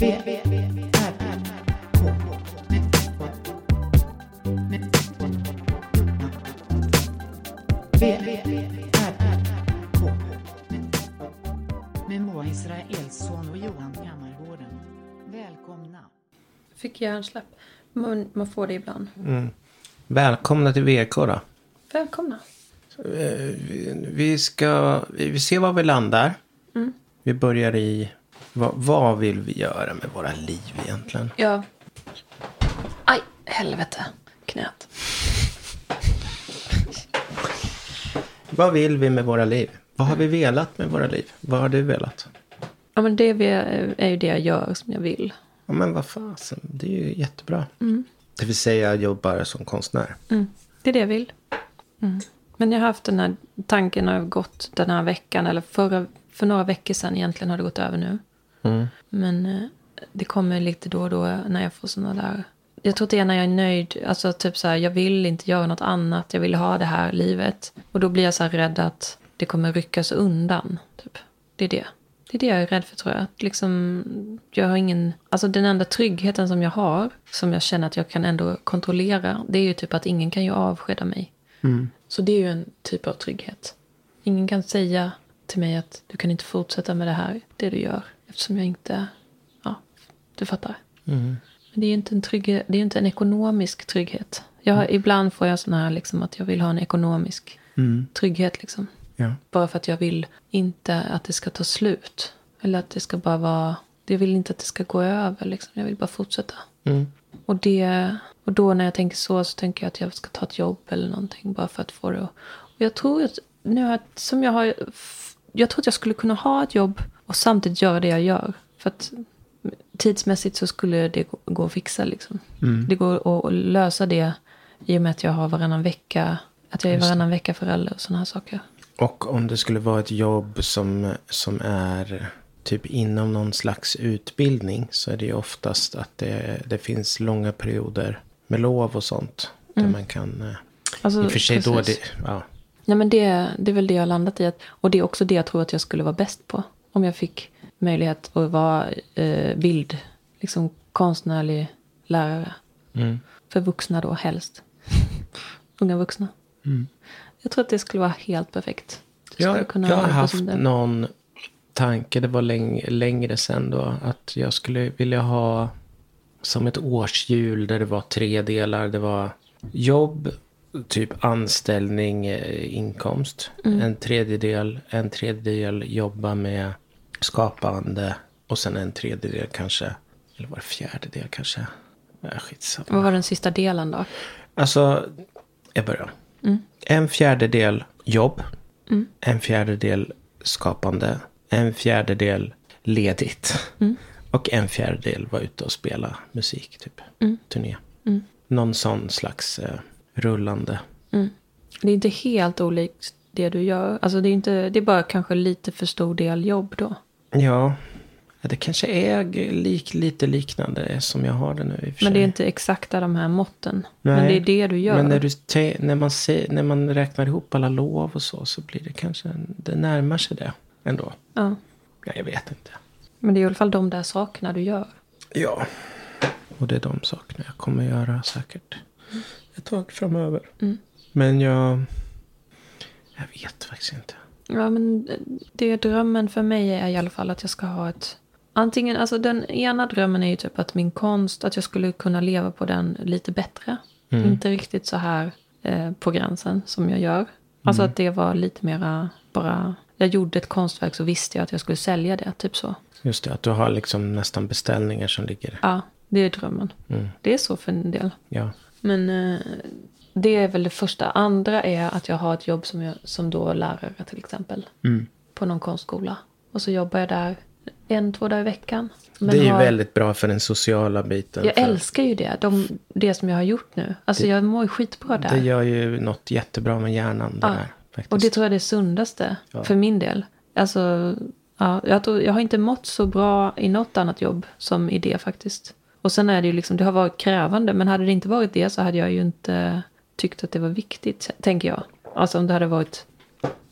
V, V, V, R, R, K. V, V, V, R, R, K. Med Moa Israelsson och Johan Kammargården. Välkomna. Fick hjärnsläpp. Man, man får det ibland. Välkomna till VK då. Välkomna. Eh, vi- Vi ska vi ser var vi landar. Vi börjar i vad, vad vill vi göra med våra liv egentligen? Ja. Aj, helvete. Knät. Vad vill vi med våra liv? Vad har vi velat med våra liv? Vad har du velat? Ja, men det är, ju det jag gör som jag vill. Ja, men vad fasen, det är ju jättebra. Det vill säga jobbar som konstnär. Mm. Det är det jag vill. Mm. Men jag har haft den här tanken har gått den här veckan. Eller förra, för några veckor sedan egentligen har det gått över nu. Mm. Men eh, det kommer lite då och då när jag får såna där... Jag tror det är när jag är nöjd. Alltså typ så här, jag vill inte göra något annat. Jag vill ha det här livet. Och då blir jag så här rädd att det kommer ryckas undan. Typ. Det är det. Det är det jag är rädd för tror jag. Att liksom, jag har ingen... Alltså den enda tryggheten som jag har. Som jag känner att jag kan ändå kontrollera. Det är ju typ att ingen kan ju avskeda mig. Så det är ju en typ av trygghet. Ingen kan säga till mig att du kan inte fortsätta med det här, det du gör. Eftersom jag inte, ja, du fattar. Men det är ju inte en trygghet, det är inte en ekonomisk trygghet. Jag har, Ibland får jag sådana här liksom att jag vill ha en ekonomisk trygghet liksom. Ja. Bara för att jag vill inte att det ska ta slut. Eller att det ska bara vara, jag vill inte att det ska gå över liksom. Jag vill bara fortsätta. Mm. Och, det, och då när jag tänker så så tänker jag att jag ska ta ett jobb eller någonting bara för att få det. att- Och jag tror att nu har, som jag har, jag tror att jag skulle kunna ha ett jobb och samtidigt göra det jag gör. För att tidsmässigt så skulle det gå, gå att fixa liksom. Det går att, lösa det i och med att jag har varannan vecka, att jag är varannan vecka förälder och sådana här saker. Och om det skulle vara ett jobb som, som är typ inom någon slags utbildning så är det ju oftast att det, det finns långa perioder med lov och sånt. Där man kan... eh, Alltså, I och för sig då precis. det... Ja. Nej, men det, det är väl det jag har landat i. Att, och det är också det jag tror att jag skulle vara bäst på. Om jag fick möjlighet att vara eh, bild, liksom konstnärlig lärare. Mm. För vuxna då helst. Unga vuxna. Jag tror att det skulle vara helt perfekt. Jag Jag, har haft någon tanke, det var läng, längre sen då, att jag skulle vilja ha som ett årshjul där det var tre delar. Det var jobb, typ anställning, eh, inkomst. Mm. En tredjedel, en tredjedel jobba med skapande och sen en tredjedel kanske, eller var det fjärdedel kanske? Skitsamma. Vad var den sista delen då? Alltså, jag börjar. Mm. En fjärdedel jobb. En fjärdedel skapande. En fjärdedel ledigt. Mm. Och en fjärdedel var ute och spela musik, typ. Mm. Turné. Någon sån slags eh, rullande. Det är inte helt olikt det du gör. Alltså det är, inte, det är bara kanske lite för stor del jobb då. Ja, det kanske är lik, lite liknande som jag har det nu i och för Men det är sig. inte exakta de här måtten. Men Nej. det är det du gör. Men när, du, när, man se, när man räknar ihop alla lov och så, så blir det kanske, en, det närmar sig det ändå. Ja. Ja, jag vet inte. Men det är i alla fall de där sakerna du gör. Ja. Och det är de sakerna jag kommer göra säkert ett tag framöver. Mm. Men jag... Jag vet faktiskt inte. Ja, men det är drömmen för mig är i alla fall att jag ska ha ett... Antingen, alltså den ena drömmen är ju typ att min konst, att jag skulle kunna leva på den lite bättre. Inte riktigt så här eh, på gränsen som jag gör. Alltså att det var lite mera bara... Jag gjorde ett konstverk så visste jag att jag skulle sälja det, typ så. Just det, att du har liksom nästan beställningar som ligger... Ja, det är drömmen. Det är så för en del. Ja. Men eh, det är väl det första. Andra är att jag har ett jobb som, jag, som då lärare till exempel. Mm. På någon konstskola. Och så jobbar jag där en, två dagar i veckan. Men det är ju har, väldigt bra för den sociala biten. Jag för älskar ju det. De, det som jag har gjort nu. Alltså jag mår ju skitbra där. Det gör ju något jättebra med hjärnan. Det Ja. där, faktiskt. Och det tror jag är det sundaste för min del. Alltså, ja, jag, tror, jag har inte mått så bra i något annat jobb som i det faktiskt. Och sen är det ju liksom, det har varit krävande. Men hade det inte varit det så hade jag ju inte tyckt att det var viktigt, tänker jag. Alltså om det hade varit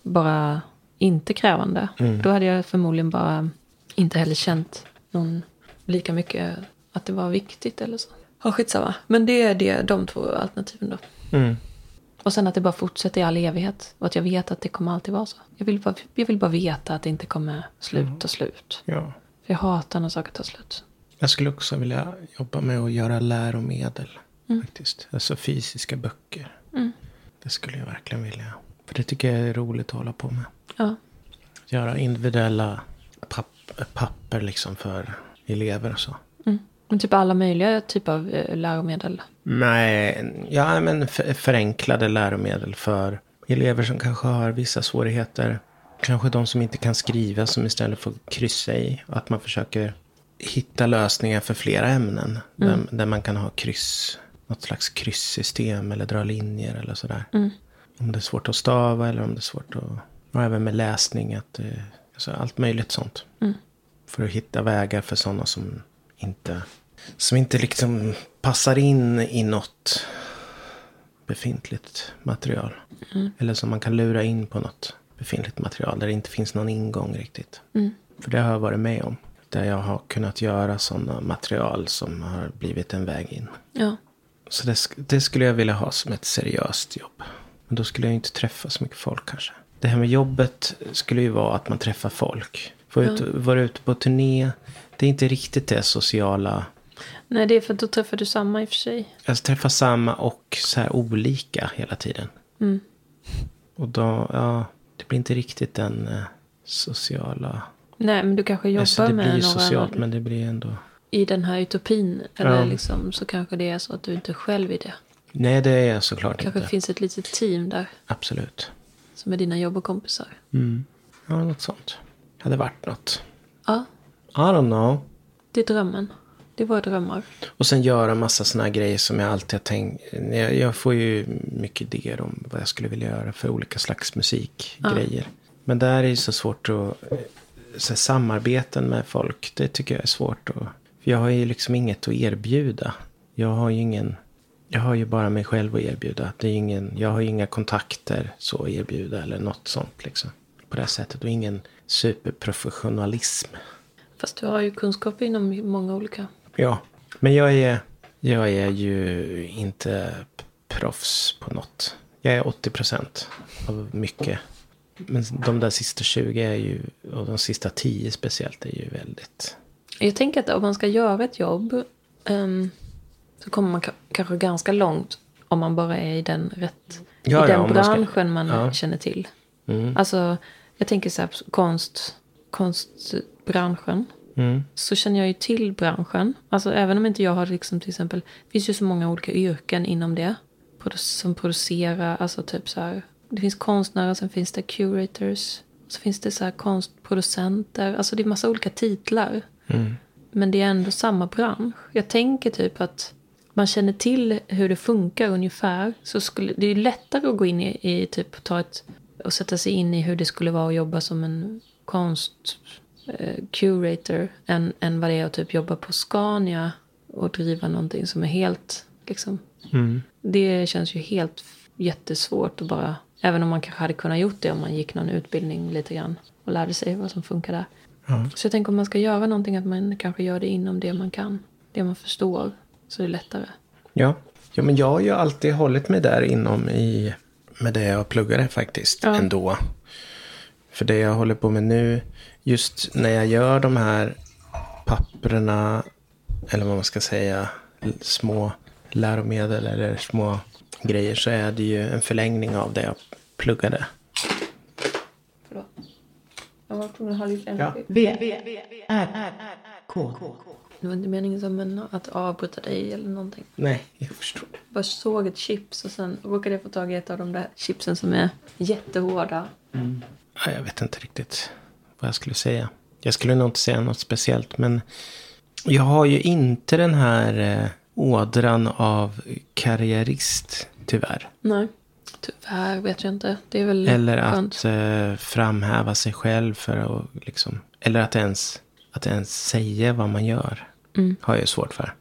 bara inte krävande. Då hade jag förmodligen bara inte heller känt någon lika mycket att det var viktigt eller så. Ja, skitsamma. Men det är det, de två alternativen då. Mm. Och sen att det bara fortsätter i all evighet. Och att jag vet att det kommer alltid vara så. Jag vill bara, jag vill bara veta att det inte kommer sluta slut. Ja. För jag hatar när saker tar slut. Jag skulle också vilja jobba med att göra läromedel. Faktiskt. Alltså fysiska böcker. Mm. Det skulle jag verkligen vilja. För det tycker jag är roligt att hålla på med. Ja. Göra individuella papp- papper liksom för elever och så. Mm. Men typ alla möjliga typer av eh, läromedel. Nej, ja men förenklade läromedel för elever som kanske har vissa svårigheter. Kanske de som inte kan skriva som istället får kryssa i. Att man försöker hitta lösningar för flera ämnen. Där, där man kan ha kryss, något slags krysssystem eller dra linjer eller sådär. Om det är svårt att stava eller om det är svårt att... Och även med läsning, att, eh, alltså allt möjligt sånt. För att hitta vägar för sådana som inte, som inte liksom passar in i något befintligt material. Eller som man kan lura in på något befintligt material där det inte finns någon ingång riktigt. För det har jag varit med om. Där jag har kunnat göra sådana material som har blivit en väg in. Ja. Så det, det skulle jag vilja ha som ett seriöst jobb. Men då skulle jag inte träffa så mycket folk kanske. Det här med jobbet skulle ju vara att man träffar folk. Få ut, vara ute på turné. Det är inte riktigt det sociala. Nej, det är för att då träffar du samma i och för sig. Jag träffar samma och så här olika hela tiden. Mm. Och då, ja, det blir inte riktigt den eh, sociala. Nej, men du kanske jobbar Alltså det blir med några socialt men det blir ändå. I den här utopin. Eller Ja. liksom, så kanske det är så att du inte är själv i det. Nej det är jag såklart kanske inte. finns ett litet team där. Absolut. Som är dina jobbkompisar. Mm. Ja, något sånt. Hade varit något. Ja, I don't know. det är drömmen. Det är våra drömmar. Och sen göra massa såna här grejer som jag alltid har tänkt. Jag, jag får ju mycket idéer om vad jag skulle vilja göra för olika slags musikgrejer. Men där är det ju så svårt att... Så här, samarbeten med folk, det tycker jag är svårt. Att, för jag har ju liksom inget att erbjuda. Jag har ju ingen... Jag har ju bara mig själv att erbjuda. Det är ingen, jag har ju inga kontakter så att erbjuda eller något sånt liksom. På det här sättet. Och ingen superprofessionalism. Fast du har ju kunskap inom många olika. Ja, men jag är, jag är ju inte proffs på något. Jag är 80 procent av mycket. Men de där sista 20 är ju, och de sista 10 speciellt, är ju väldigt... Jag tänker att om man ska göra ett jobb ehm, så kommer man ka- kanske ganska långt om man bara är i den rätt Ja, i ja, den om man ska- branschen man ja. känner till. Mm. Alltså, jag tänker så här, konst, konstbranschen. Mm. Så känner jag ju till branschen. Alltså även om inte jag har liksom till exempel, det finns ju så många olika yrken inom det. Som producerar, alltså typ så här. Det finns konstnärer, sen finns det curators. Så finns det så här konstproducenter. Alltså det är massa olika titlar. Mm. Men det är ändå samma bransch. Jag tänker typ att man känner till hur det funkar ungefär. Så skulle, det är ju lättare att gå in i, i typ ta ett och sätta sig in i hur det skulle vara att jobba som en konst eh, curator än, än vad det är att typ jobba på Scania och driva någonting som är helt liksom. Mm. Det känns ju helt jättesvårt att bara, även om man kanske hade kunnat gjort det om man gick någon utbildning lite grann och lärde sig vad som funkar där. Ja. Så jag tänker om man ska göra någonting att man kanske gör det inom det man kan. Det man förstår. Så är det lättare. Ja. ja, men jag har ju alltid hållit mig där inom i, med det jag pluggade faktiskt, Ja. ändå. För det jag håller på med nu, just när jag gör de här papperna, eller vad man ska säga, små läromedel eller små grejer, så är det ju en förlängning av det jag pluggade. Förlåt. Jag var tvungen att ha lite Ja. V, V, R, K. Det var inte meningen som en, att avbryta dig eller någonting. Nej, jag förstår. Jag bara såg ett chips och sen råkade jag få tag i ett av de där chipsen som är jättehårda. Ja, jag vet inte riktigt vad jag skulle säga. Jag skulle nog inte säga något speciellt, men jag har ju inte den här eh, ådran av karriärist, tyvärr. Nej. Tyvärr vet jag inte. Det är väl Eller skönt. att eh, framhäva sig själv för att liksom, eller att ens, att ens säga vad man gör. Mm. Har jag ju svårt för.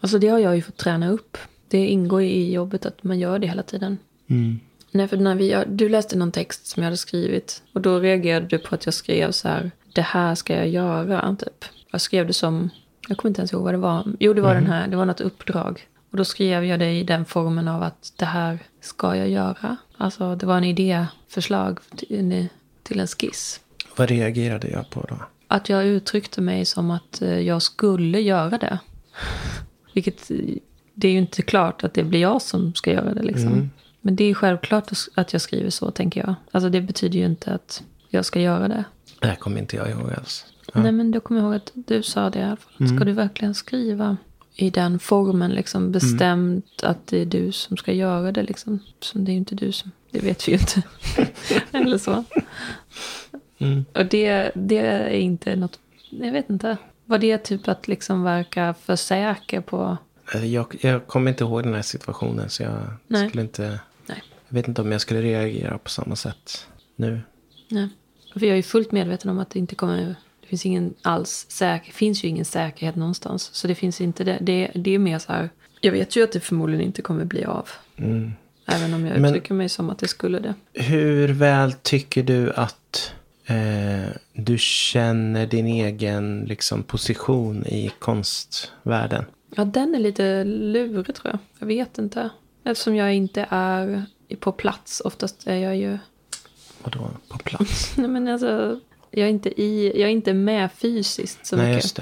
Alltså det har jag ju fått träna upp. Det ingår i jobbet att man gör det hela tiden. Mm. Nej, för när vi, du läste någon text som jag hade skrivit. Och då reagerade du på att jag skrev så här. Det här ska jag göra, typ. Jag skrev det som Jag kommer inte ens ihåg vad det var. Jo, det var den här. Det var något uppdrag. Och då skrev jag det i den formen av att det här ska jag göra. Alltså det var en idéförslag till, en skiss. Vad reagerade jag på då? Att jag uttryckte mig som att eh, jag skulle göra det. Vilket, det är ju inte klart att det blir jag som ska göra det liksom. Mm. Men det är självklart att jag skriver så, tänker jag. Alltså det betyder ju inte att jag ska göra det. Det kommer inte jag ihåg alls. Ja. Nej, men då kommer jag ihåg att du sa det i alla fall. Mm. Ska du verkligen skriva i den formen, liksom bestämt att det är du som ska göra det, liksom? Så det är ju inte du som, det vet vi ju inte. Eller så. Mm. Och det, det är inte något, jag vet inte. Var det typ att liksom verka för säker på, Eh, Jag, jag kommer inte ihåg den här situationen så jag Nej. skulle inte... Nej. Jag vet inte om jag skulle reagera på samma sätt nu. nej. För jag är ju fullt medveten om att det inte kommer, finns ingen alls säker, finns ju ingen säkerhet någonstans. Så det finns inte det, det, det är mer så här, jag vet ju att det förmodligen inte kommer bli av. Mm. Även om jag Men- uttrycker mig som att det skulle det. Hur väl tycker du att eh, du känner din egen liksom, position i konstvärlden? Ja, den är lite lurig tror jag. Jag vet inte. Eftersom jag inte är på plats. Oftast är jag ju... Vadå, på plats? Nej, men alltså, jag, är inte i, jag är inte med fysiskt så Nej, mycket.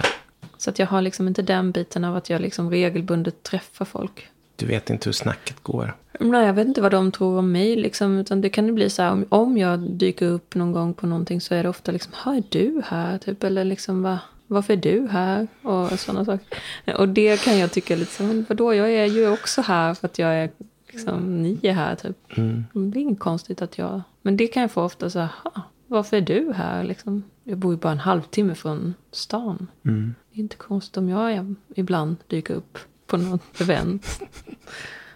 Så att jag har liksom inte den biten av att jag liksom regelbundet träffar folk. Du vet inte hur snacket går. Nej, jag vet inte vad de tror om mig. Liksom, utan det kan ju bli så här, om, om jag dyker upp någon gång på någonting så är det ofta liksom, "Ha, är du här? Typ, eller liksom, va, varför är du här? Och sådana saker. Och det kan jag tycka lite så, men vadå, jag är ju också här för att jag är, liksom, ni är här typ. Mm. Det är inget konstigt att jag, men det kan jag få ofta så här, "Ha, varför är du här? Liksom, jag bor ju bara en halvtimme från stan. Mm. Det är inte konstigt om jag ibland dyker upp på något event.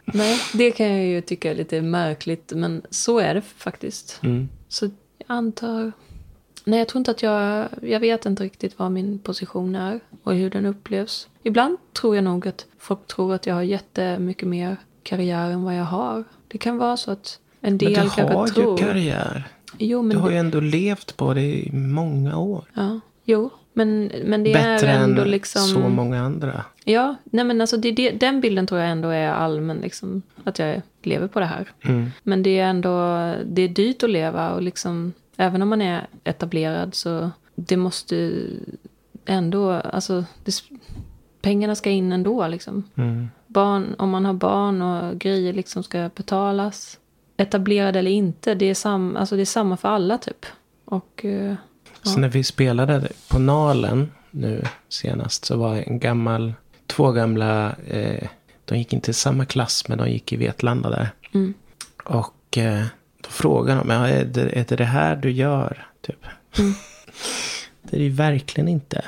Nej, det kan jag ju tycka är lite märkligt, men så är det faktiskt. Mm. Så jag antar... Nej, jag tror inte att jag... Jag vet inte riktigt vad min position är och hur den upplevs. Ibland tror jag nog att folk tror att jag har jättemycket mer karriär än vad jag har. Det kan vara så att en del Men du kanske har tror... ju karriär. Jo, Du har det- ju ändå levt på det i många år. Ja, jo. Men, men det Bättre är ändå än liksom... så många andra. Ja, nej men alltså det, det, den bilden tror jag ändå är allmän, liksom, att jag lever på det här. Mm. Men det är ändå, det är dyrt att leva och liksom, även om man är etablerad så det måste ändå, alltså det, pengarna ska in ändå liksom. Mm. Barn, om man har barn och grejer liksom ska betalas. Etablerad eller inte, det är, sam, alltså det är samma för alla typ. Och eh, Så när vi spelade på Nalen nu senast så var en gammal, två gamla, eh, de gick inte i samma klass men de gick i Vetlanda där. Mm. Och eh, då frågade de, ja, är, det, är det det här du gör? Typ. Mm. det är det ju verkligen inte.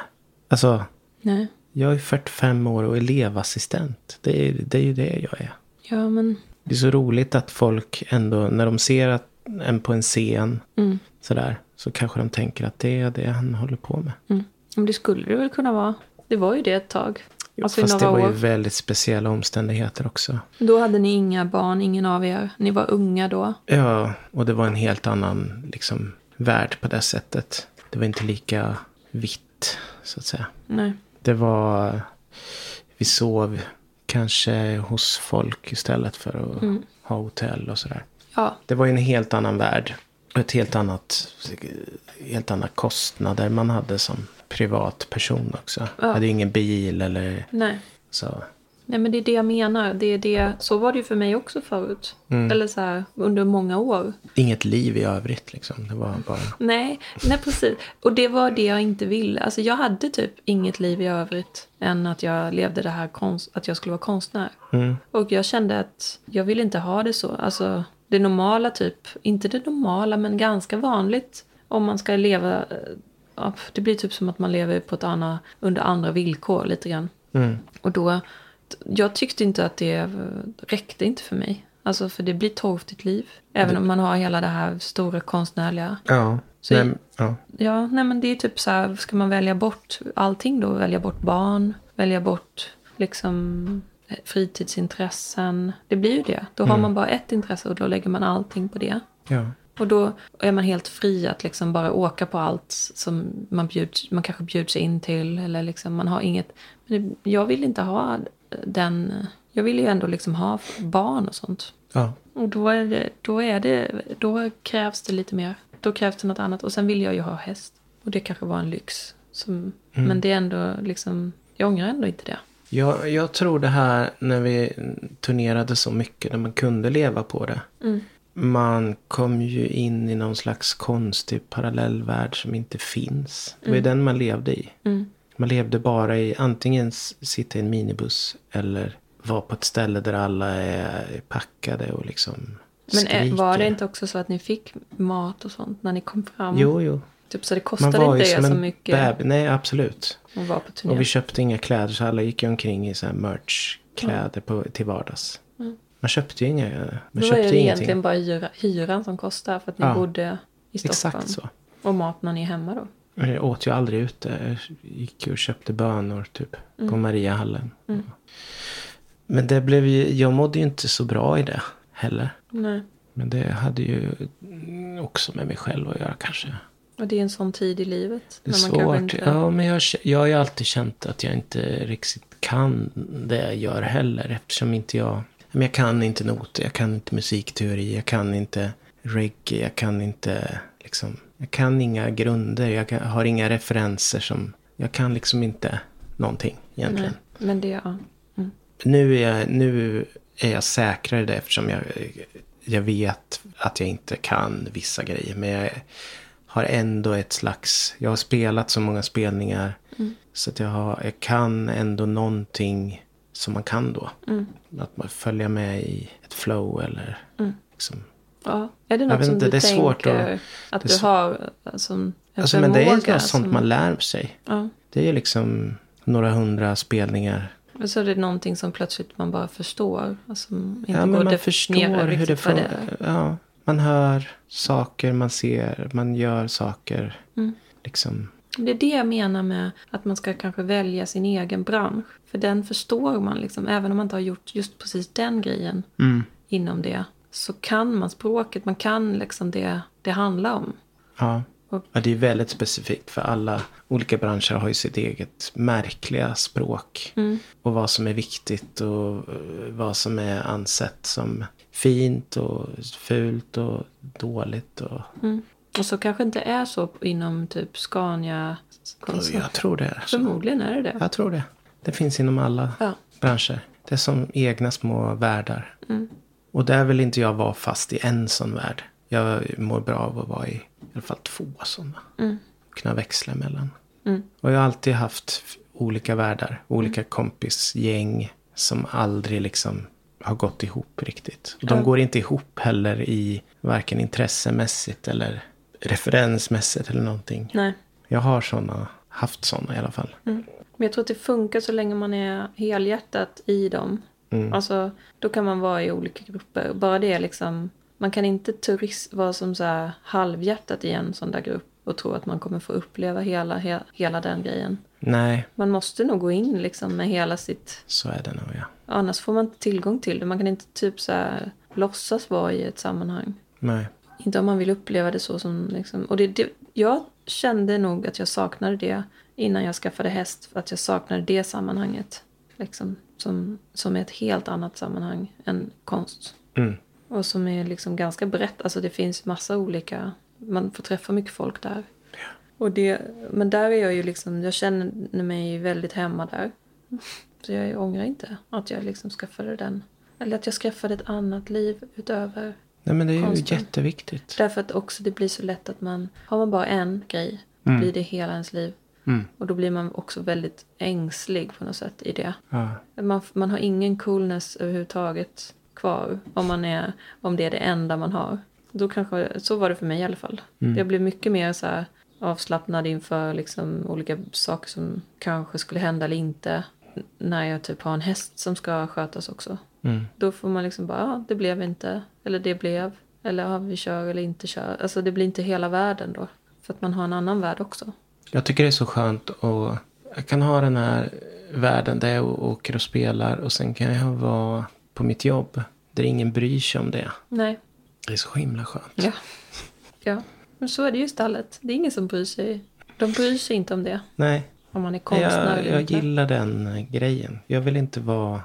Alltså, nej, jag är 45 år och elevassistent. Det är, det är ju det jag är. ja men, Det är så roligt att folk ändå, när de ser att en på en scen mm. sådär, så kanske de tänker att det är det han håller på med. Mm. Men det skulle det väl kunna vara. Det var ju det ett tag. Jo, Alltså fast det var ju år. väldigt speciella omständigheter också. Då hade ni inga barn, ingen av er. Ni var unga då. Ja, och det var en helt annan liksom, värld på det sättet. Det var inte lika vitt, så att säga. Nej. Det var... Vi sov kanske hos folk istället för att Mm. ha hotell och sådär. Ja, Det var ju en helt annan värld. Och ett helt annat, helt andra kostnader man hade som privatperson också. Ja. Hade ingen bil eller nej. så. Nej men det är det jag menar. Det är det, så var det ju för mig också förut. Mm. Eller så här, under många år. Inget liv i övrigt liksom. Det var bara... Nej, nej precis. Och det var det jag inte ville. Alltså jag hade typ inget liv i övrigt. Än att jag levde det här konst, att jag skulle vara konstnär. Mm. Och jag kände att jag ville inte ha det så. Alltså det normala typ, inte det normala men ganska vanligt. Om man ska leva, eh, det blir typ som att man lever på ett annat, under andra villkor lite grann. Mm. Och då, jag tyckte inte att det räckte inte för mig. Alltså för det blir torftigt liv. Även om man har hela det här stora konstnärliga. Ja. Så- Nej, ja. Ja, nej men det är typ så här, ska man välja bort allting då? Välja bort barn, välja bort liksom fritidsintressen. Det blir ju det. Då har man bara ett intresse och då lägger man allting på det. ja. Och då är man helt fri att liksom bara åka på allt som man, bjuds, man kanske bjuds in till. Eller liksom man har inget... Men jag vill inte ha den... Jag vill ju ändå liksom ha barn och sånt. Ja. Och då, är det, då, är det, då krävs det lite mer. Då krävs det något annat. Och sen vill jag ju ha häst. Och det kanske var en lyx. Som, Men det är ändå liksom... Jag ångrar ändå inte det. Jag, jag tror det här när vi turnerade så mycket, när man kunde leva på det. Man kom ju in i någon slags konstig parallellvärld som inte finns. Det var ju den man levde i. Man levde bara i antingen sitta i en minibuss eller vara på ett ställe där alla är packade och liksom Men är, var det skriker. inte också så att ni fick mat och sånt när ni kom fram? Jo, jo. Typ så det Man kostade var ju inte er så mycket bebis. Nej, absolut. att vara på turné? Och vi köpte inga kläder så alla gick ju omkring i så här merch-kläder på, till vardags. Man köpte ju inga, man Då var köpte det ingenting. egentligen bara hyra, hyran som kostade för att ni Ja. bodde i Stockholm. Exakt så. Och mat när ni är hemma då? Jag åt ju aldrig ute. Jag gick och köpte bönor typ Mm. på Mariahallen. Men det blev ju, jag mådde ju inte så bra i det heller. Nej. Men det hade ju också med mig själv att göra kanske. Och det är en sån tid i livet. Det är när man kanske svårt. inte... Ja, men jag, jag har ju alltid känt att jag inte riktigt kan det jag gör heller. Eftersom inte jag... Men jag kan inte noter, jag kan inte musikteori, jag kan inte reggae, jag kan inte liksom... Jag kan inga grunder, jag kan, har inga referenser som... Jag kan liksom inte någonting egentligen. Nej. Men det, ja. Mm. Nu, är jag, nu är jag säkrare det eftersom jag, jag vet att jag inte kan vissa grejer. Men jag har ändå ett slags... Jag har spelat så många spelningar. Så att jag, har, jag kan ändå någonting som man kan då. Att man följer med i ett flow eller liksom... ja. Är det Jag något vet som inte, du det är svårt tänker att- att det du så- har alltså, en Alltså, men det är förmåga något sånt som- man lär sig. Ja. Det är liksom några hundra spelningar. Och så är det någonting som plötsligt man bara förstår. Alltså, inte Ja, men man förstår hur det är. Ja, man hör saker, man ser, man gör saker. Mm. Liksom. Det är det jag menar med att man ska kanske välja sin egen bransch. För den förstår man liksom. Även om man inte har gjort just precis den grejen inom det. Så kan man språket. Man kan liksom det det handlar om. Ja. Ja, det är väldigt specifikt för alla olika branscher har ju sitt eget märkliga språk. Mm. Och vad som är viktigt och eh, vad som är ansett som fint och fult och dåligt. Och... Och så kanske inte är så inom typ Scania. konsult. Jag tror det är så. Förmodligen är det det. Jag tror det. Det finns inom alla Ja. branscher. Det är som egna små världar. Mm. Och där vill inte jag vara fast i en sån värld. Jag mår bra av att vara i, i alla fall två sådana. Mm. Kunna växla mellan. Och jag har alltid haft olika världar. Olika Mm. kompisgäng som aldrig liksom har gått ihop riktigt. Och de går inte ihop heller i varken intressemässigt eller referensmässigt eller någonting. Nej. Jag har såna, haft såna i alla fall. Men jag tror att det funkar så länge man är helhjärtat i dem. Alltså, då kan man vara i olika grupper. Bara det liksom... Man kan inte turist, vara som så här halvhjärtat i en sån där grupp och tro att man kommer få uppleva hela, he, hela den grejen. Nej, Man måste nog gå in liksom med hela sitt... så är det nog ja. Annars får man inte tillgång till det. Man kan inte typ så här låtsas vara i ett sammanhang. Nej. Inte om man vill uppleva det så som liksom... Och det, det, jag kände nog att jag saknade det innan jag skaffade häst. Att jag saknade det sammanhanget. Liksom, som, som är ett helt annat sammanhang än konst. Mm. Och som är liksom ganska brett. Alltså det finns massa olika... Man får träffa mycket folk där. Och det, men där är jag ju liksom... Jag känner mig väldigt hemma där. Så jag ångrar inte att jag liksom skaffade den. Eller att jag skaffade ett annat liv utöver Nej men det är ju Konsten. jätteviktigt. Därför att också det blir så lätt att man, har man bara en grej, då blir det hela ens liv. Mm. Och då blir man också väldigt ängslig på något sätt i det. Ja. Man, man har ingen coolness överhuvudtaget kvar om, man är, om det är det enda man har. Då kanske, så var det för mig i alla fall. Jag blev mycket mer så här avslappnad inför liksom olika saker som kanske skulle hända eller inte. När jag typ har en häst som ska skötas också. Mm. Då får man liksom bara, ja, det blev inte. Eller det blev. Eller ja, vi kör eller inte kör. Alltså det blir inte hela världen då. För att man har en annan värld också. Jag tycker det är så skönt och jag kan ha den här världen där jag åker och spelar och sen kan jag vara på mitt jobb där ingen bryr sig om det. Nej. Det är så himla skönt. Ja. ja. Men så är det ju i stallet. Det är ingen som bryr sig. De bryr sig inte om det. Nej, Om man är konstnär jag, jag gillar den eh, grejen. Jag vill inte vara...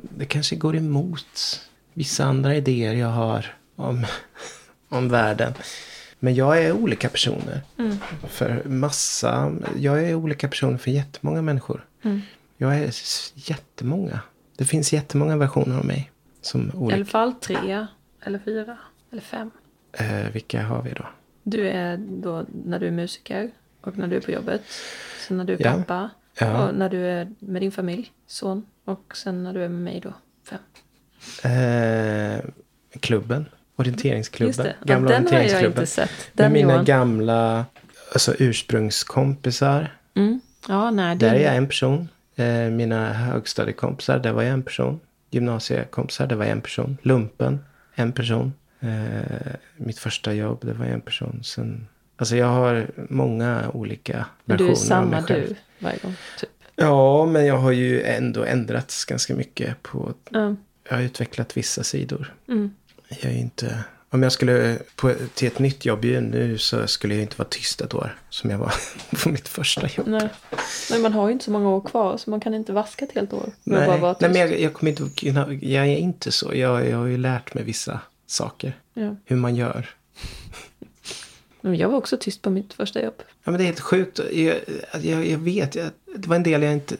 Det kanske går emot vissa andra idéer jag har om, om världen. Men jag är olika personer. Mm. För massa... Jag är olika personer för jättemånga människor. Mm. Jag är jättemånga. Det finns jättemånga versioner av mig. Som I olika. alla fall tre, eller fyra, eller fem. Eh, vilka har vi då? Du är då när du är musiker och när du är på jobbet. Sen när du är Ja. pappa. Ja. Och när du är med din familj, son. Och sen när du är med mig då, fem. Eh, klubben. Orienteringsklubben. Just det. Ja, Gamla den har jag orienteringsklubben. inte sett. Med Den mina Johan. gamla alltså, ursprungskompisar. Mm. Ja, nej. Det Där är jag en person. Eh, mina högstadiekompisar, där var jag en person. Gymnasiekompisar, där var jag en person. Lumpen, en person. Eh, mitt första jobb, det var en person. Sen, alltså jag har många olika Men du versioner är av samma mig själv. du varje gång, typ. Ja, men jag har ju ändå ändrats ganska mycket på... Ja. Jag har utvecklat vissa sidor. Mm. Jag är inte... Om jag skulle på, till ett nytt jobb ju nu så skulle jag inte vara tyst ett år. Som jag var på mitt första jobb. Nej. Men man har ju inte så många år kvar så man kan inte vaska ett helt år. Nej, bara vara nej men tyst. jag, jag kommer inte Jag är inte så. Jag, jag har ju lärt mig vissa saker. Ja. Hur man gör. Jag var också tyst på mitt första jobb. Ja men det är helt sjukt. Jag, jag, jag vet. Jag, det var en del jag inte...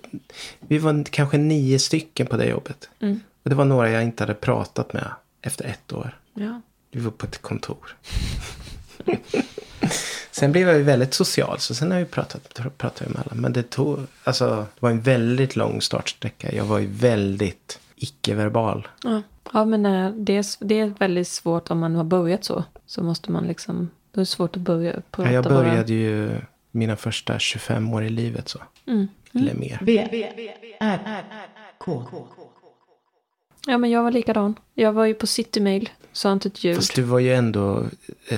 Vi var kanske nio stycken på det jobbet. Mm. Och det var några jag inte hade pratat med efter ett år. Ja. Vi var på ett kontor. sen blev jag ju väldigt social. Så sen har jag ju pratat, pratat med alla. Men det tog, alltså, det var en väldigt lång startsträcka. Jag var ju väldigt icke-verbal. Ja, ja men eh, det är, det är väldigt svårt om man har börjat så. Så måste man liksom, då är det svårt att börja prata Ja, jag bara. började ju mina första 25 år i livet så. Mm. Eller mer. V, R, K. Ja, men jag var likadan. Jag var ju på Citymail, sa inte ett ljud. Fast du var ju ändå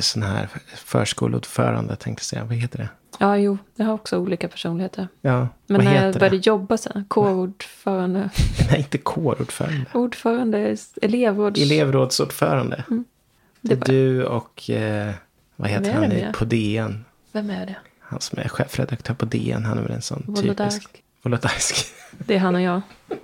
sån här förskoleordförande tänkte jag säga. Vad heter det? Ja, jo, jag har också olika personligheter. Ja, Men vad när jag heter började det? jobba sen, kårordförande, Nej, inte kårordförande. ordförande, elevråds... Elevrådsordförande. Det Det var- du och, eh, vad heter han på DN? Vem är det? Han som är chefredaktör på DN, han är väl en sån typisk. Wolodarski. Wolodarski. Det är han och jag.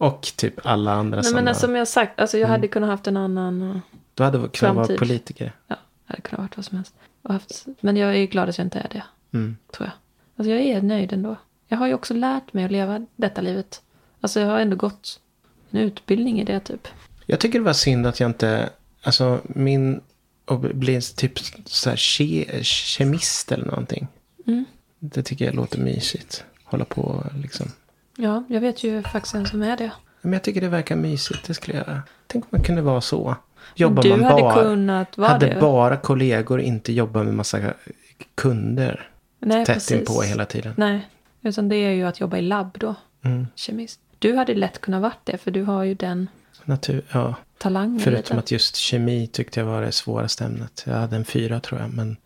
Och typ alla andra Nej, men som jag sagt, alltså jag Mm. hade kunnat haft en annan... eh, Du hade kunnat vara framtid. politiker. Ja, jag hade kunnat varit vad som helst. Haft, men jag är glad att jag inte är det, Mm. tror jag. Alltså jag är nöjd ändå. Jag har ju också lärt mig att leva detta livet. Alltså jag har ändå gått en utbildning i det typ. Jag tycker det var synd att jag inte, alltså min, och bli typ så här ke, kemist eller någonting. Mm. Det tycker jag låter mysigt. Hålla på liksom. Ja, jag vet ju faktiskt en som är det. Men jag tycker det verkar mysigt. Det skulle jag, tänk om man kunde vara så. Jobbar du man hade bara, kunnat vara hade det. bara kollegor, inte jobba med massa kunder. Nej, tätt precis. inpå hela tiden. Nej, utan det är ju att jobba i labb då. Mm. Kemist. Du hade lätt kunnat varit det, för du har ju den Natur, ja. talangen Förutom att just kemi tyckte jag var det svåraste ämnet. Jag hade en fyra tror jag. Men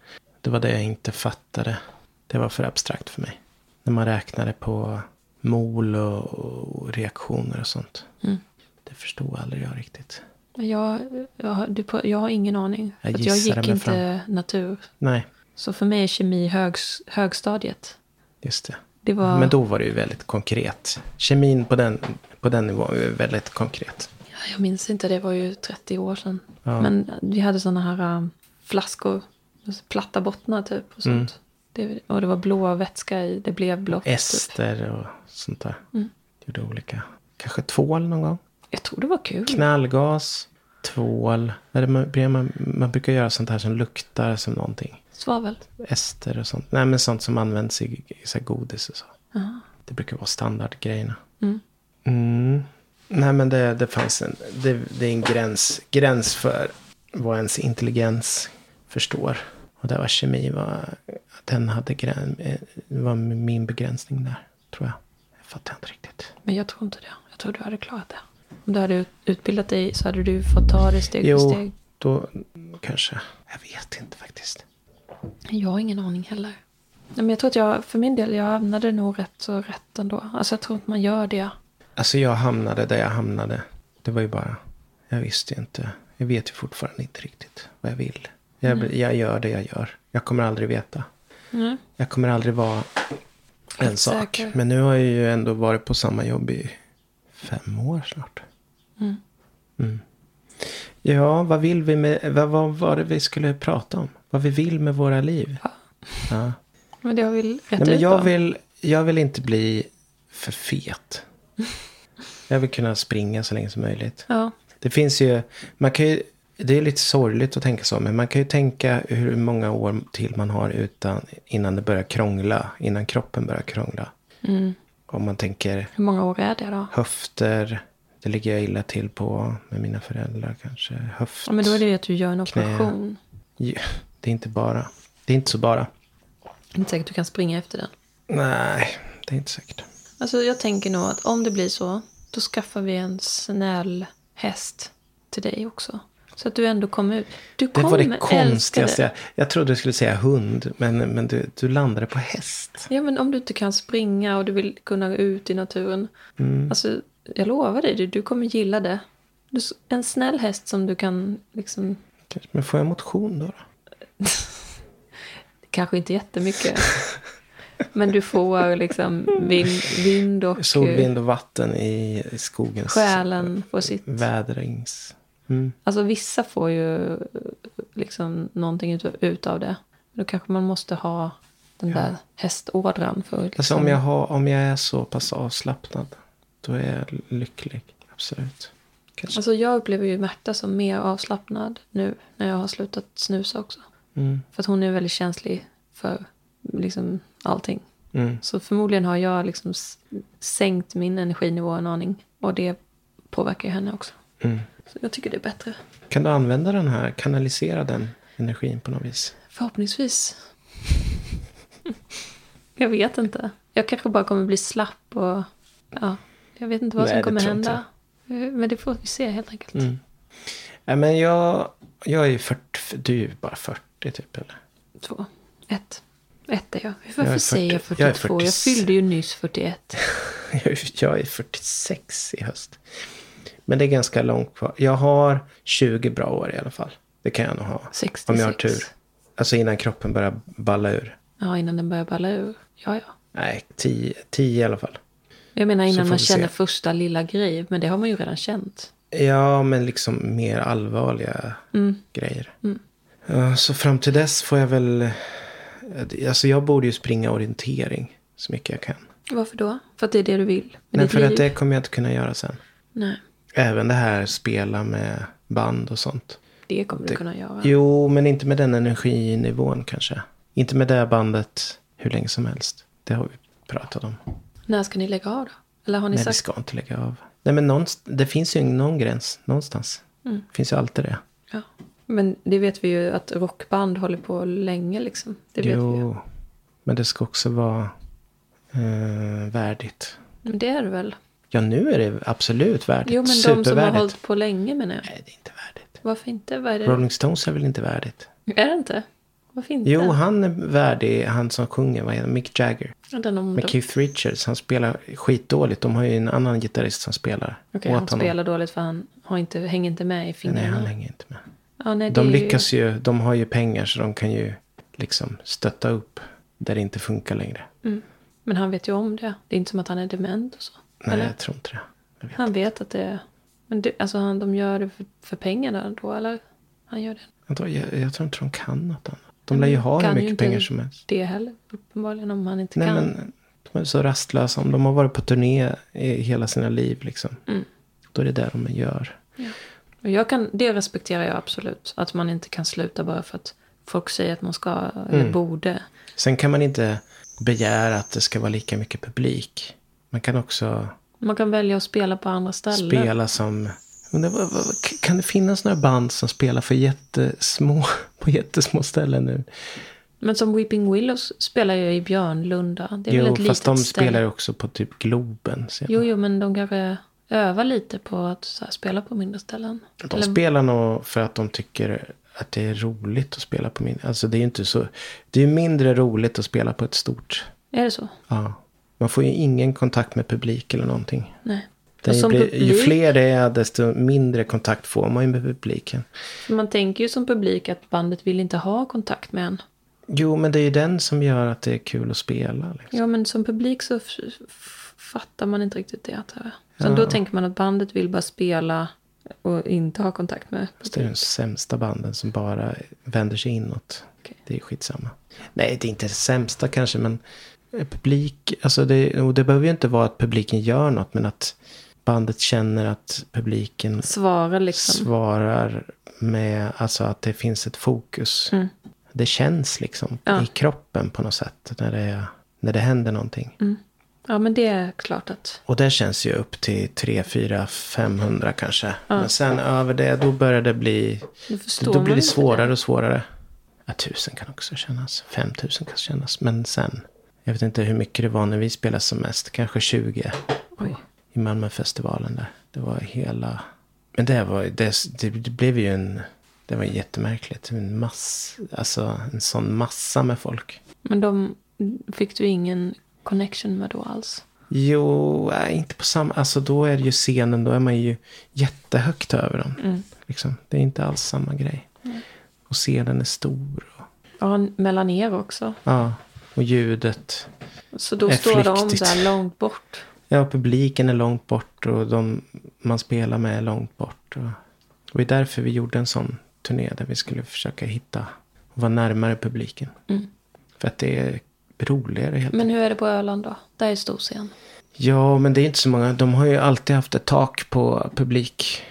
det var det jag inte fattade. Det var för abstrakt för mig. När man räknade på mol och, och reaktioner och sånt. Mm. Det förstod aldrig jag riktigt. Jag, jag, har- du, jag har ingen aning. Jag jag gick inte natur. Nej, Så för mig är kemi högs, högstadiet. just det. Det var... Men då var det ju väldigt konkret. Kemin på den, på den nivån var väldigt konkret. Ja, Jag minns inte, det var ju 30 år sedan. Ja. Men vi hade sådana här um, flaskor. Platta bottnar typ. Och, Mm. Det, och det var blå vätska i. Det blev blått. Typ. Ester och sånt där. Mm. Gjorde olika. Kanske tvål någon gång. Jag tror det var kul. Knallgas, tvål. Man, man, man brukar göra sånt här som luktar som någonting. Svavel. Ester och sånt. Nej men sånt som används i, i så godis och så. Aha. Det brukar vara standardgrejerna. Mm. Mm. Nej men det, det fanns en, det, det är en gräns, gräns för vad ens intelligens förstår. Och där var kemi, var, den hade grän, eh, var min begränsning där. Tror jag. Jag fattar inte riktigt. Men jag tror inte det. Jag tror du hade klarat det. Om du hade ut- utbildat dig så hade du fått ta det steg Jo. för steg. Då kanske. Jag vet inte faktiskt. Jag har ingen aning heller. Nej, Men jag tror att jag, för min del, jag hamnade nog rätt så rätt ändå. Alltså jag tror att man gör det. Alltså jag hamnade där jag hamnade. Det var ju bara, jag visste ju inte. Jag vet ju fortfarande inte riktigt vad jag vill. Jag, jag gör det jag gör. Jag kommer aldrig veta. Nej. Jag kommer aldrig vara en Helt sak. säker. Men nu har jag ju ändå varit på samma jobb i fem år snart. Mm. Ja, vad vill vi med, vad, vad var det vi skulle prata om? Vad vi vill med våra liv? Ja. Ja. Men det har vi rätt Nej, men jag, vill, jag vill inte bli för fet. Jag vill kunna springa så länge som möjligt. Ja. Det finns ju, man kan ju, det är lite sorgligt att tänka så, men man kan ju tänka hur många år till man har utan, innan det börjar krångla, innan kroppen börjar krångla. Mm. Om man tänker Hur många år är det då? höfter, det ligger jag illa till på med mina föräldrar kanske. Höft. Ja, men då är det ju att du gör en Knä. operation. Ja, Det är inte bara, det är inte så bara. Inte säkert du kan springa efter den. Nej, det är inte säkert. Alltså jag tänker nog att om det blir så, då skaffar vi en snäll häst till dig också. Så att du ändå kommer ut. Du Det kommer var det konstigaste. det. Jag, jag trodde du skulle säga hund, men, men du, du landade på häst. Ja, men om du inte kan springa och du vill kunna ut i naturen. Mm. Alltså, jag lovar dig, du, du kommer gilla det. Du, en snäll häst som du kan liksom... Men får jag motion då? då? Kanske inte jättemycket. men du får liksom vind, vind och... Solvind och vatten i, i skogens Själen får sitt. vädrings... Mm. Alltså vissa får ju liksom någonting ut, utav det. Då kanske man måste ha den där hästådran för att liksom, Alltså om jag, har, om jag är så pass avslappnad, då är jag lycklig. Absolut. Kanske. Alltså jag upplever ju Märta som mer avslappnad nu när jag har slutat snusa också. Mm. För att hon är väldigt känslig för liksom allting. Mm. Så förmodligen har jag liksom sänkt min energinivå en aning. Och det påverkar ju henne också. Mm. Så jag tycker det är bättre. Kan du använda den här, kanalisera den energin på något vis? Förhoppningsvis. jag vet inte. Jag kanske bara kommer bli slapp och ja, jag vet inte vad Nej, som kommer inte hända. Eh, Men det får vi se helt enkelt. Mm. Ja, men jag, jag är ju 40, du är ju bara 40 typ eller? Två. Ett. Ett är jag. Varför Jag är säger jag 40 jag är 42? Jag, 40. fyllde ju nyss 41. Jag är- Jag är 46 i höst. Men det är ganska långt kvar. Jag har 20 bra år i alla fall. Det kan jag nog ha. 66. Om jag har tur. Alltså innan kroppen börjar balla ur. Ja, innan den börjar balla ur. Ja, ja. Nej, 10, 10 i alla fall. Jag menar innan man känner se. första lilla grej. Men det har man ju redan känt. Ja, men liksom mer allvarliga Mm. grejer. Ja, så fram till dess får jag väl... Alltså jag borde ju springa orientering så mycket jag kan. Varför då? För att det är det du vill? Ditt för liv? att det kommer jag inte kunna göra sen. Nej, Även det här spela med band och sånt. det kommer du kunna göra. Jo, men inte med den energinivån kanske. Inte med det bandet hur länge som helst. Det har vi pratat om. När ska ni lägga av då? Eller har ni Nej, vi sagt? ska inte lägga av. Nej, men någonst- det finns ju någon gräns någonstans. Mm. Det finns ju alltid det. Ja. Men det vet vi ju att rockband håller på länge liksom. Det vet vi ju. jo, men det ska också vara eh, värdigt. Men det är det väl? Ja, nu är det absolut värdigt. Jo, men de som har Supervärdigt. hållit på länge menar jag. Nej, det är inte värdigt. Varför inte? Vad är det? Rolling Stones är väl inte värdigt? Är det inte? Varför inte? Jo, han är värdig, han som sjunger, vad heter? Mick Jagger. De... Keith Richards, han spelar skitdåligt. De har ju en annan gitarrist som spelar Okej, åt han honom. spelar dåligt för han har inte, hänger inte med i Nej, fingrarna. han hänger inte med. ja, nej, De är ju- lyckas ju, de har ju pengar så de kan ju liksom stötta upp där det inte funkar längre. Men han vet ju om det. Det är inte som att han är dement och så. Nej, Eller? jag tror inte det. Vet. Han vet att det är... Men det, alltså han, de gör det för, för pengarna då, eller? Han gör det. Jag, tror, jag, jag tror inte de kan något annat. De lär ju ha hur mycket pengar som helst. Det heller, uppenbarligen, om han inte Nej, kan. men de är så rastlösa. Om de har varit på turné i hela sina liv liksom. Mm. Då är det det de gör. Och jag kan, det respekterar jag absolut. Att man inte kan sluta bara för att folk säger att man ska eller Mm. borde. Sen kan man inte begära att det ska vara lika mycket publik. Man kan också Man kan välja att spela på andra ställen. spela som... Kan det finnas några band som spelar för jättesmå, på jättesmå ställen nu? Men som Weeping Willows spelar ju i Björnlunda. Det är väl Jo, ett fast litet de ställe. spelar ju också på typ Globen. Jo, jo, men de kanske övar lite på att här, spela på mindre ställen. De Eller- spelar nog för att de tycker att det är roligt att spela på min... Alltså det är ju inte så... Det är mindre roligt att spela på ett stort... Är det så? Ja. Man får ju ingen kontakt med publik eller någonting. Nej. Som blir, ju publik- fler det är, desto mindre kontakt får man ju med publiken. Man tänker ju som publik att bandet vill inte ha kontakt med en. Jo, men det är ju den som gör att det är kul att spela. Liksom. Ja, men som publik så fattar man inte riktigt det. Tror jag. Sen Ja. då tänker man att bandet vill bara spela och inte ha kontakt med Fast det är de sämsta banden som bara vänder sig inåt. Okej. Det är skitsamma. Nej, det är inte det sämsta kanske, men publik, alltså det, och det behöver ju inte vara att publiken gör något, men att bandet känner att publiken Svara liksom. svarar med, alltså att det finns ett fokus. Mm. Det känns liksom Ja. i kroppen på något sätt när det, när det händer någonting. Ja, men det är klart att... Och det känns ju upp till 3, 4, 500 kanske. Men sen över det, då börjar det bli... Då blir det svårare och svårare. Ja, tusen kan också kännas. 5000 kan kännas. Men sen, jag vet inte hur mycket det var när vi spelade som mest. Kanske 20 Oj. i Malmöfestivalen där. Det var hela... Men det var det, det, blev ju en... Det var jättemärkligt. En mass, alltså en sån massa med folk. Men de fick du ingen connection med då alls? Jo, nej, inte på samma... Alltså då är det ju scenen, då är man ju jättehögt över dem. Mm. Liksom. Det är inte alls samma grej. Och scenen är stor. Och, Ja, mellan er också. ja, och ljudet. Så då Är står de så här långt bort. Ja, publiken är långt bort och de man spelar med är långt bort. Och, och det är därför vi gjorde en sån turné där vi skulle försöka hitta och vara närmare publiken. Mm. För att det är roligare helt Men hur är det på Öland då? Där är stor scen. Ja, men det är inte så många. De har ju alltid haft ett tak på publik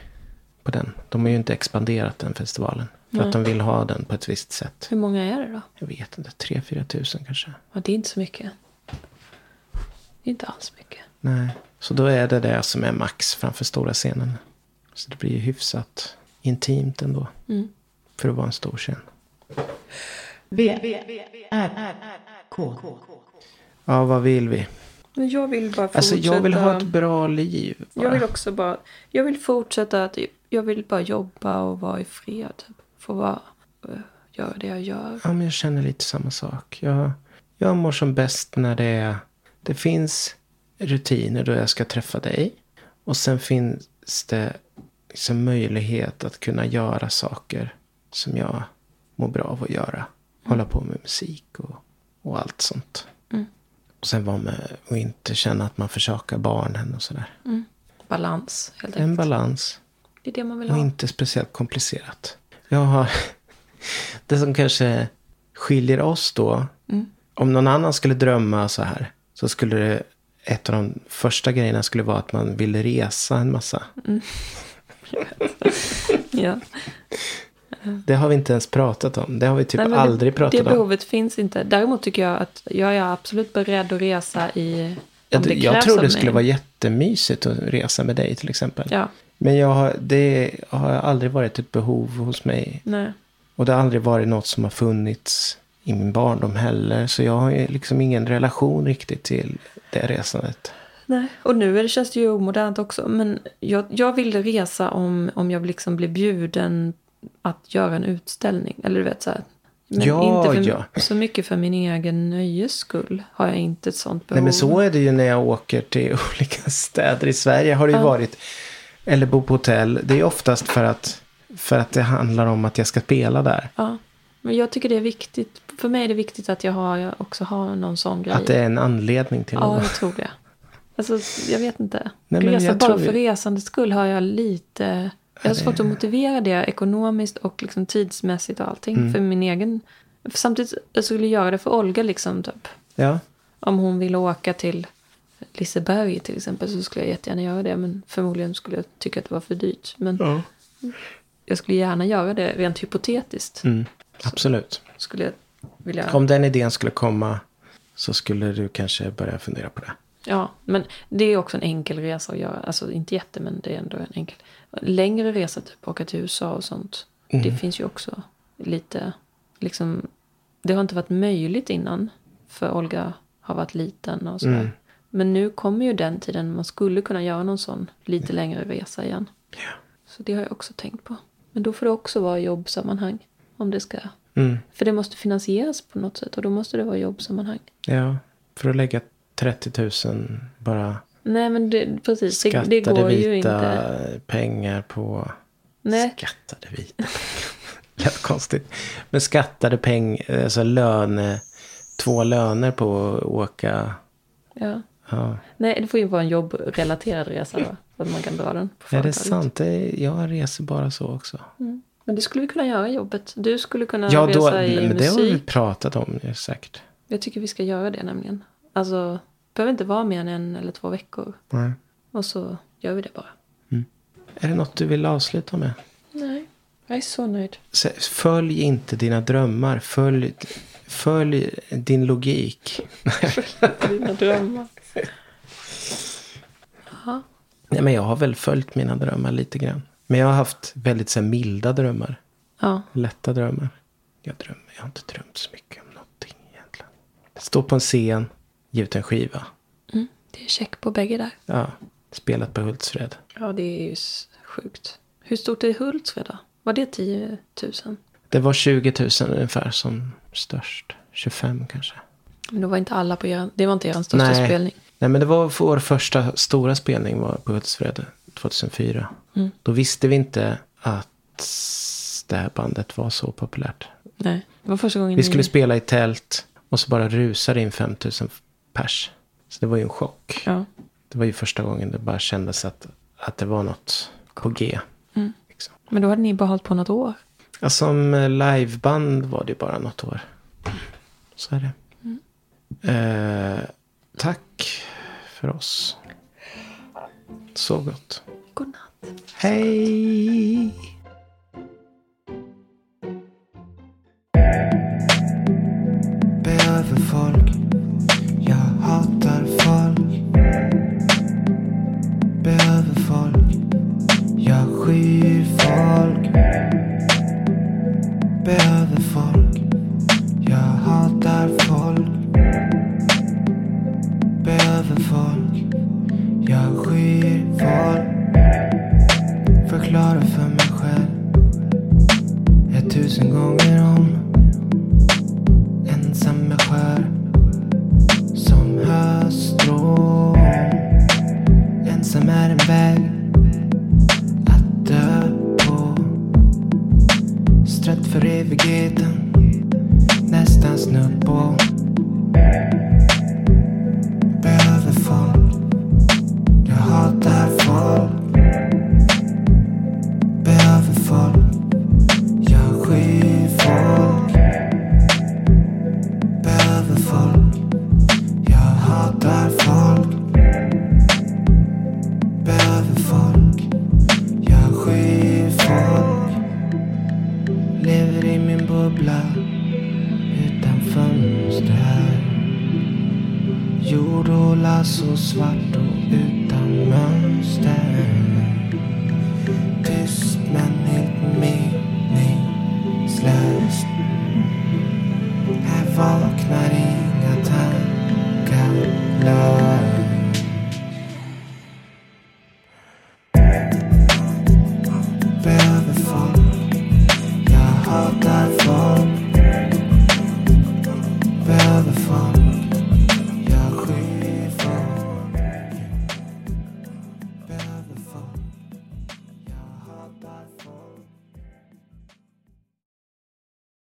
på den. De har ju inte expanderat den festivalen. För Nej. att de vill ha den på ett visst sätt. Hur många är det då? Jag vet inte, 3-4 tusen kanske. Ja, det är inte så mycket. Det är inte alls mycket. Nej. Så då är det det som är max framför stora scenen. Så det blir ju hyfsat intimt ändå. Mm. För att vara en stor scen. V, R, K. Ja, vad vill vi? Men jag vill bara fortsätta. Alltså jag vill ha ett bra liv. Bara. Jag vill också bara... Jag vill fortsätta att... Jag vill bara jobba och vara i fred. Typ. Få vara... eh, Göra det jag gör. Ja, men jag känner lite samma sak. Jag, jag mår som bäst när det är... Det finns rutiner då jag ska träffa dig. Och sen finns det liksom möjlighet att kunna göra saker som jag mår bra av att göra. Hålla på med musik och, och allt sånt. Mm. Och sen vara med och inte känna att man försakar barnen och sådär. Balans, helt En enkelt. balans. Det är det man vill Och ha. inte speciellt komplicerat. Jag har... Det som kanske skiljer oss då. Mm. Om någon annan skulle drömma så här. Så skulle det... Ett av de första grejerna skulle vara att man ville resa en massa. Ja. Det har vi inte ens pratat om. Det har vi typ Nej, aldrig det, pratat Det om. behovet finns inte. Däremot tycker jag att jag är absolut beredd att resa i... Om Jag, det jag tror det mig. skulle vara jättemysigt att resa med dig till exempel. Ja, Men jag har, det har aldrig varit ett behov hos mig. nej. Och det har aldrig varit något som har funnits i min barndom heller. Så jag har liksom ingen relation riktigt till det resandet. Nej, och nu är det, känns det ju omodernt också. Men jag, jag ville resa om, om jag liksom blev bjuden att göra en utställning. Eller du vet så här. Men Ja, inte för, ja. så mycket för min egen nöjes skull har jag inte ett sånt behov. Nej men så är det ju när jag åker till olika städer i Sverige. Har det ju Ja. varit. Eller bo på hotell. Det är oftast för att, för att det handlar om att jag ska spela där. Ja, men jag tycker det är viktigt. För mig är det viktigt att jag, har, jag också har någon sån grej. Att det är en anledning till Ja, det. jag tror det. Alltså, jag vet inte. Nej, men Resa jag bara för vi- resandets skull har jag lite... Jag har svårt att motivera det ekonomiskt och liksom tidsmässigt och allting. Mm. För min egen... För samtidigt jag skulle göra det för Olga liksom typ. Ja. Om hon ville åka till Liseberg till exempel så skulle jag jättegärna göra det. Men förmodligen skulle jag tycka att det var för dyrt. Men ja. jag skulle gärna göra det rent hypotetiskt. Mm, absolut. Skulle jag vilja... Om den idén skulle komma så skulle du kanske börja fundera på det. Ja, men det är också en enkel resa att göra. Alltså inte jätte, men det är ändå en enkel. Längre resa, typ åka till USA och sånt. Det finns ju också lite, liksom. Det har inte varit möjligt innan. För Olga har varit liten och sådär. Mm. Men nu kommer ju den tiden man skulle kunna göra någon sån lite längre resa igen. Ja. Så det har jag också tänkt på. Men då får det också vara jobbsammanhang. Om det ska. Mm. För det måste finansieras på något sätt och då måste det vara jobbsammanhang. Ja, för att lägga 30 000 bara Nej, men det, precis. Det, Skattade det går vita ju inte. pengar på... Nej. Skattade vita pengar. Lät konstigt. Men skattade pengar, alltså lön, två löner på att åka. Ja. Ja. Nej, det får ju vara en jobbrelaterad resa då. Så att man kan dra den på Är det företaget. sant? Det, jag reser bara så också. Men det skulle vi kunna göra i jobbet. Du skulle kunna Ja, då, resa i men det har vi musik. pratat om säkert. Jag tycker vi ska göra det nämligen. Alltså, det behöver inte vara mer än en eller två veckor. Nej. Och så gör vi det bara. Är det något du vill avsluta med? Nej, jag är så nöjd. Följ inte dina drömmar. Följ, följ din logik. Dina drömmar. Nej, men jag har väl följt mina drömmar lite grann. Men jag har haft väldigt så här, milda drömmar. Ja. Lätta drömmar. Jag drömmer. Jag har inte drömt så mycket om någonting egentligen. Stå på en scen. Ge ut en skiva. Mm, det är check på bägge där. Ja. Spelat på Hultsfred. Ja, det är ju sjukt. Hur stort är Hultsfred då? Var det 10 000? Det var 20 000 ungefär som störst. 25 kanske. Men då var inte alla på er, det var inte er största Nej. spelning. Nej men det var vår första stora spelning var på Hultsfred 2004. Mm. Då visste vi inte att det här bandet var så populärt. Nej, det var första gången Vi skulle ni... spela i tält och så bara rusade in 5000 pers. Så det var ju en chock. Ja. Det var ju första gången det bara kändes att, att det var något på G. Mm. Liksom. Men då hade ni bara hållit på något år. Ja, som eh, liveband var det bara något år. Så är det. Eh, tack för oss. Så gott. Godnatt. Hej!